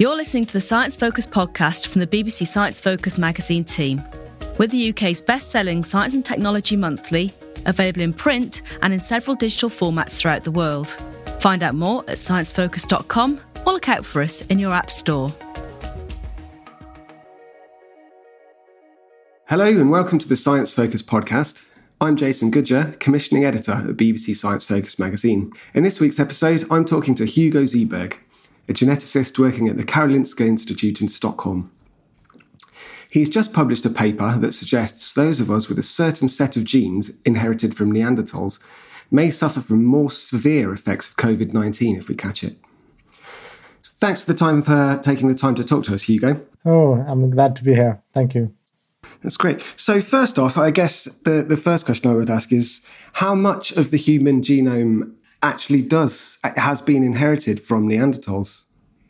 You're listening to the Science Focus podcast from the BBC Science Focus magazine team. We're the UK's best selling science and technology monthly, available in print and in several digital formats throughout the world. Find out more at sciencefocus.com or look out for us in your app store. Hello and welcome to the Science Focus podcast. I'm Jason Goodyer, commissioning editor at BBC Science Focus magazine. In this week's episode, I'm talking to Hugo Zeberg, a geneticist working at the Karolinska Institute in Stockholm. He's just published a paper that suggests those of us with a certain set of genes inherited from Neanderthals may suffer from more severe effects of COVID 19 if we catch it. So thanks for the time for taking the time to talk to us, Hugo. Oh, I'm glad to be here. Thank you. That's great. So, first off, I guess the, the first question I would ask is how much of the human genome actually does, has been inherited from Neanderthals?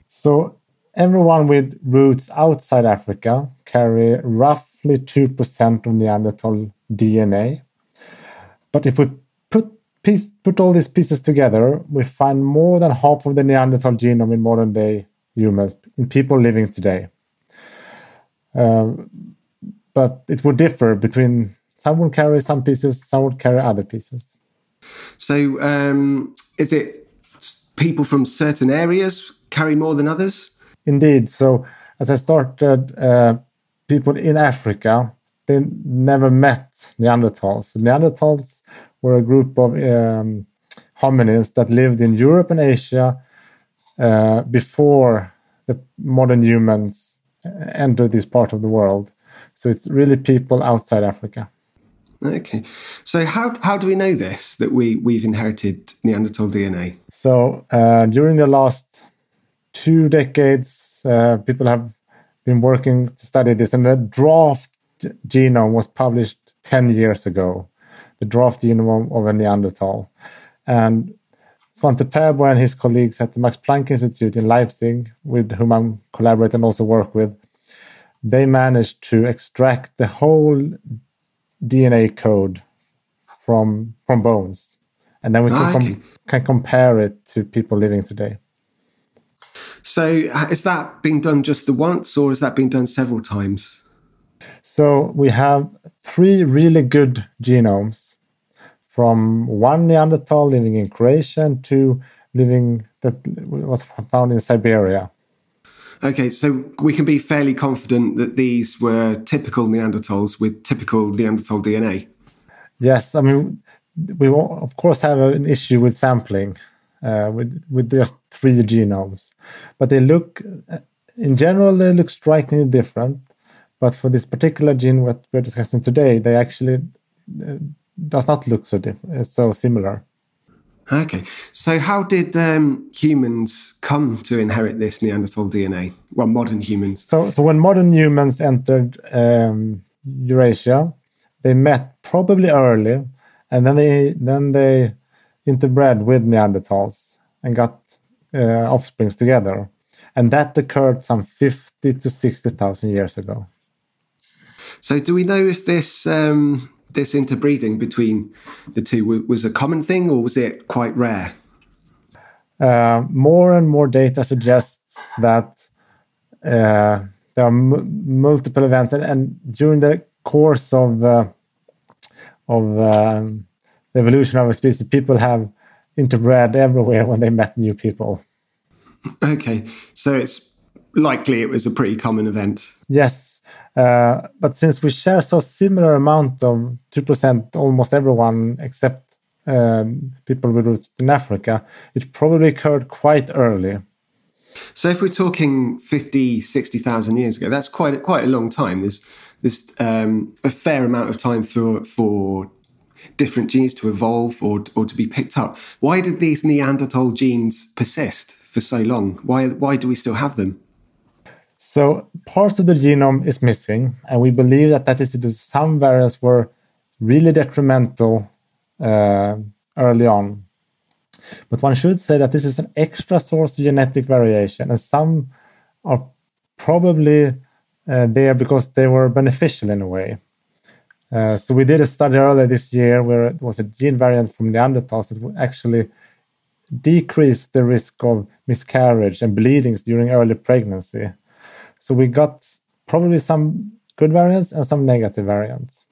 So, everyone with roots outside Africa carry roughly 2% of Neanderthal DNA. But if we put, piece, put all these pieces together, we find more than half of the Neanderthal genome in modern day humans, in people living today. Uh, but it would differ between some would carry some pieces, some would carry other pieces. So, um, is it people from certain areas carry more than others? Indeed. So, as I started, uh, people in Africa they never met Neanderthals. Neanderthals were a group of um, that lived in Europe and Asia uh, before the modern humans entered this part of the world. So it's really people outside Africa. Okay. So how how do we know this that we we've inherited Neanderthal DNA? So uh, during the last two decades, uh, people have been working to study this, and the draft genome was published ten years ago. The draft genome of a Neanderthal, and Svante Pääbo and his colleagues at the Max Planck Institute in Leipzig, with whom I collaborate and also work with, they managed to extract the whole DNA code from from bones, and then we can, ah, com- can compare it to people living today. So, is that been done just the once, or has that been done several times? So we have three really good genomes from one Neanderthal living in Croatia to living that was found in Siberia. Okay, so we can be fairly confident that these were typical Neanderthals with typical Neanderthal DNA. Yes, I mean we of course have an issue with sampling uh, with with just three genomes, but they look in general they look strikingly different. But for this particular gene what we're discussing today, they actually uh, does not look so different, so similar. Okay, so how did um, humans come to inherit this Neanderthal DNA? Well, modern humans. So, so when modern humans entered um, Eurasia, they met probably early, and then they then they interbred with Neanderthals and got uh, offsprings together, and that occurred some fifty to sixty thousand years ago. So, do we know if this um, this interbreeding between the two was a common thing or was it quite rare? Uh, more and more data suggests that uh, there are m- multiple events, and, and, during the course of uh, of um, the evolution of a species, people have interbred everywhere when they met new people. Okay, so it's likely it was a pretty common event. Yes, uh, but since we share so similar amount of two percent, almost everyone except um, people with roots in Africa, it probably occurred quite early. So if we're talking 50, 60,000 years ago, that's quite a, quite a long time. There's there's um, a fair amount of time for for different genes to evolve or or to be picked up. Why did these Neanderthal genes persist for so long? Why why do we still have them? So parts of the genome is missing, and we believe that that is due to some variants were really detrimental uh, early on. But one should say that this is an extra source of genetic variation, and some are probably uh, there because they were beneficial in a way. Uh, so we did a study earlier this year where it was a gene variant from Neanderthals that actually decreased the risk of miscarriage and bleedings during early pregnancy. So we got probably some good variants and some negative variants.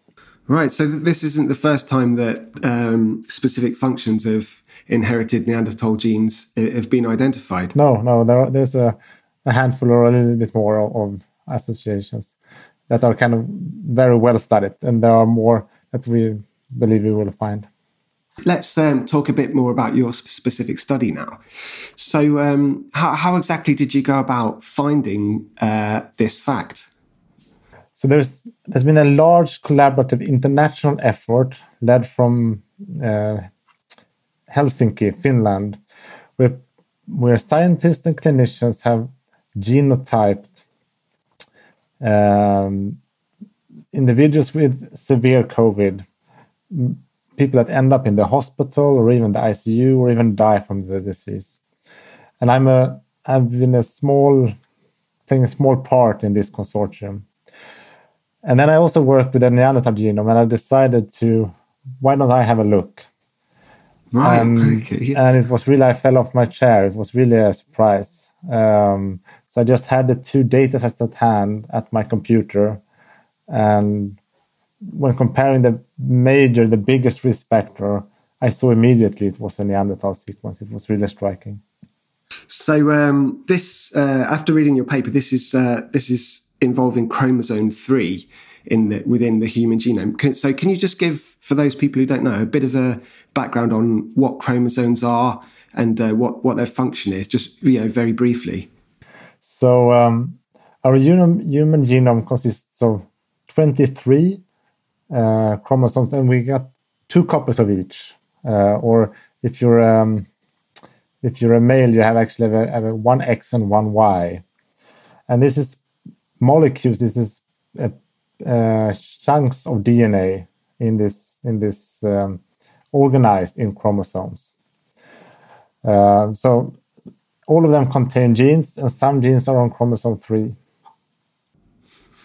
Right. So this isn't the first time that um, specific functions of inherited Neanderthal genes have been identified. No, no. There, there's a, a, handful or a little bit more of, of associations that are kind of very well studied, and there are more that we believe we will find. Let's um, talk a bit more about your specific study now. So, um, how, how, exactly did you go about finding uh, this fact? So there's there's been a large collaborative international effort led from uh, Helsinki, Finland, where where scientists and clinicians have genotyped um, individuals with severe COVID, people that end up in the hospital or even the ICU or even die from the disease. And I'm a I've been a small playing a small part in this consortium. And then I also worked with the Neanderthal genome, and I decided to why don't I have a look? Right. Um, okay. And it was really I fell off my chair. It was really a surprise. Um, so I just had the two data sets at hand at my computer. And when comparing the major, the biggest risk factor, I saw immediately it was a Neanderthal sequence. It was really striking. So um, this, uh, after reading your paper, this is uh, this is involving chromosome three in the, within the human genome. So can you just give, for those people who don't know, a bit of a background on what chromosomes are and uh, what what their function is, just you know, very briefly? So um, our human, human genome consists of 23 uh, chromosomes, and we got two copies of each. Uh, or if you're um, if you're a male, you have actually have a, have a one X and one Y, and this is molecules. This is uh, uh, chunks of DNA in this in this um, organized in chromosomes. Uh, so all of them contain genes, and some genes are on chromosome three.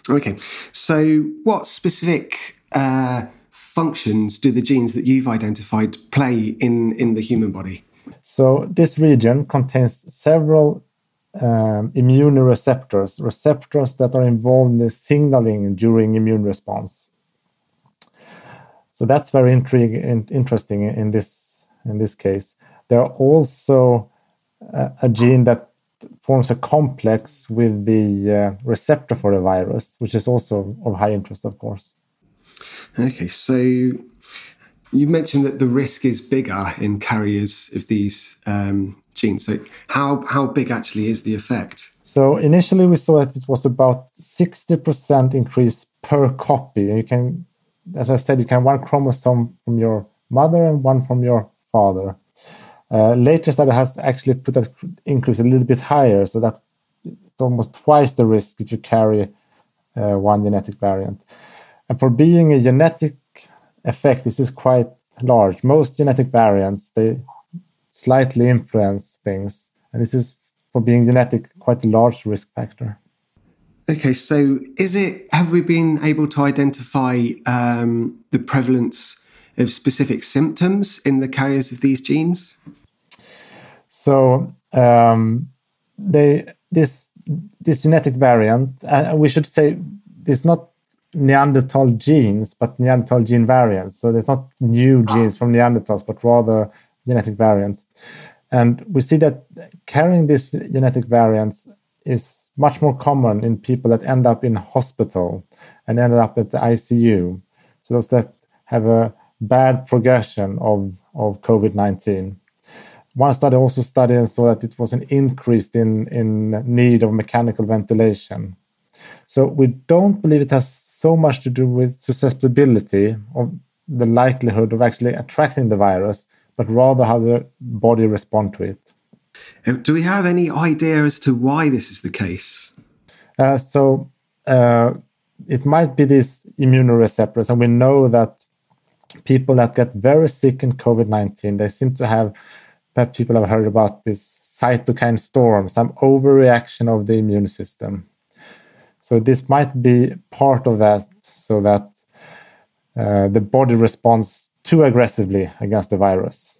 Okay, so what specific uh, functions do the genes that you've identified play in in the human body? So this region contains several um, immunoreceptors, receptors that are involved in the signaling during immune response. So that's very intriguing, interesting in this in this case. There are also a gene that forms a complex with the uh, receptor for the virus, which is also of high interest, of course. Okay, so you mentioned that the risk is bigger in carriers of these um, genes. So, how how big actually is the effect? So initially, we saw that it was about sixty percent increase per copy. You can, as I said, you can one chromosome from your mother and one from your father. Uh, later study has actually put that increase a little bit higher, so that it's almost twice the risk if you carry uh, one genetic variant. And for being a genetic effect, this is quite large. Most genetic variants they slightly influence things, and this is for being genetic quite a large risk factor. Okay, so is it? Have we been able to identify um, the prevalence of specific symptoms in the carriers of these genes? So um, they this this genetic variant, and we should say it's not Neanderthal genes, but Neanderthal gene variants. So there's not new ah. genes from Neanderthals, but rather genetic variants. And we see that carrying these genetic variants is much more common in people that end up in hospital and end up at the ICU. So those that have a bad progression of, of COVID 19. One study also studied and saw that it was an increase in, in need of mechanical ventilation. So we don't believe it has so much to do with susceptibility of the likelihood of actually attracting the virus, but rather how the body respond to it. Uh, do we have any idea as to why this is the case? Uh, so uh, it might be these immunoreceptors, and we know that people that get very sick in COVID 19, they seem to have, perhaps people have heard about this cytokine storm, some overreaction of the immune system. So this might be part of that, so that uh, the body responds too aggressively against the virus.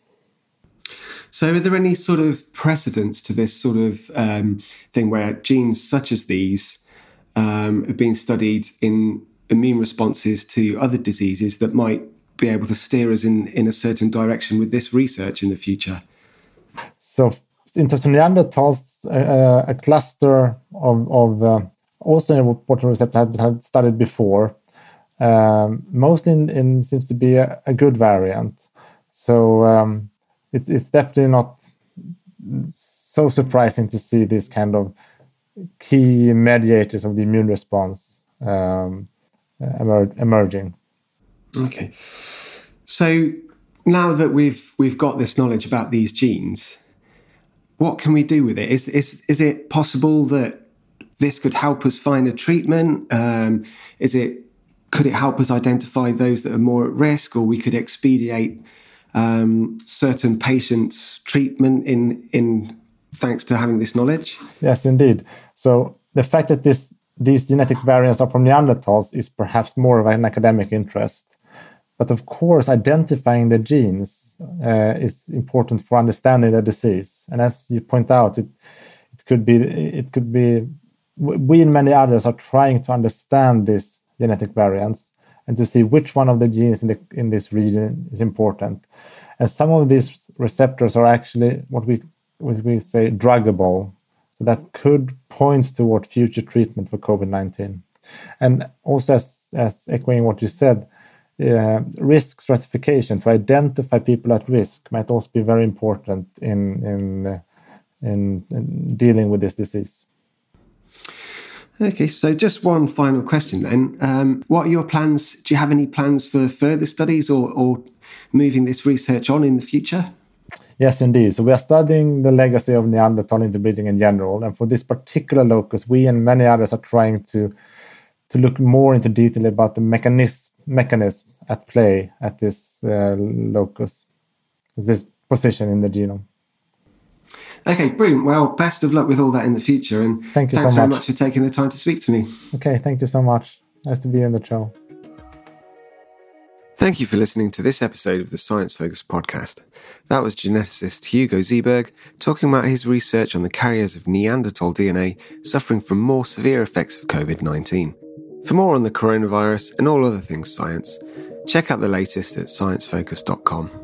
So, are there any sort of precedents to this sort of um, thing where genes such as these um, have been studied in immune responses to other diseases that might be able to steer us in, in a certain direction with this research in the future? So, in terms of Neanderthals, uh, a cluster of, of uh, also important receptors had been studied before. Um, most in, in seems to be a, a good variant. So um, it's it's definitely not so surprising to see this kind of key mediators of the immune response um, emer emerging. Okay, so now that we've we've got this knowledge about these genes, what can we do with it? Is is is it possible that this could help us find a treatment? Um, is it could it help us identify those that are more at risk, or we could expedite um, certain patients' treatment in in thanks to having this knowledge? Yes, indeed. So the fact that this these genetic variants are from Neanderthals is perhaps more of an academic interest. But of course, identifying the genes uh, is important for understanding the disease. And as you point out, it it could be it could be we and many others are trying to understand these genetic variants and to see which one of the genes in, the, in this region is important. And some of these receptors are actually what we what we say druggable. So that could point toward future treatment for COVID 19. And also, as, as echoing what you said, uh, risk stratification to identify people at risk might also be very important in, in, uh, in, in dealing with this disease. Okay, so just one final question then. Um, what are your plans? Do you have any plans for further studies or, or moving this research on in the future? Yes, indeed. So we are studying the legacy of Neanderthal interbreeding in general, and for this particular locus, we and many others are trying to to look more into detail about the mechanism, mechanisms at play at this uh, locus, this position in the genome. Okay, brilliant. Well, best of luck with all that in the future. And thank you thanks so very much. much for taking the time to speak to me. Okay, thank you so much. Nice to be in the show. Thank you for listening to this episode of the Science Focus podcast. That was geneticist Hugo Zeberg talking about his research on the carriers of Neanderthal DNA suffering from more severe effects of COVID 19. For more on the coronavirus and all other things science, check out the latest at sciencefocus.com.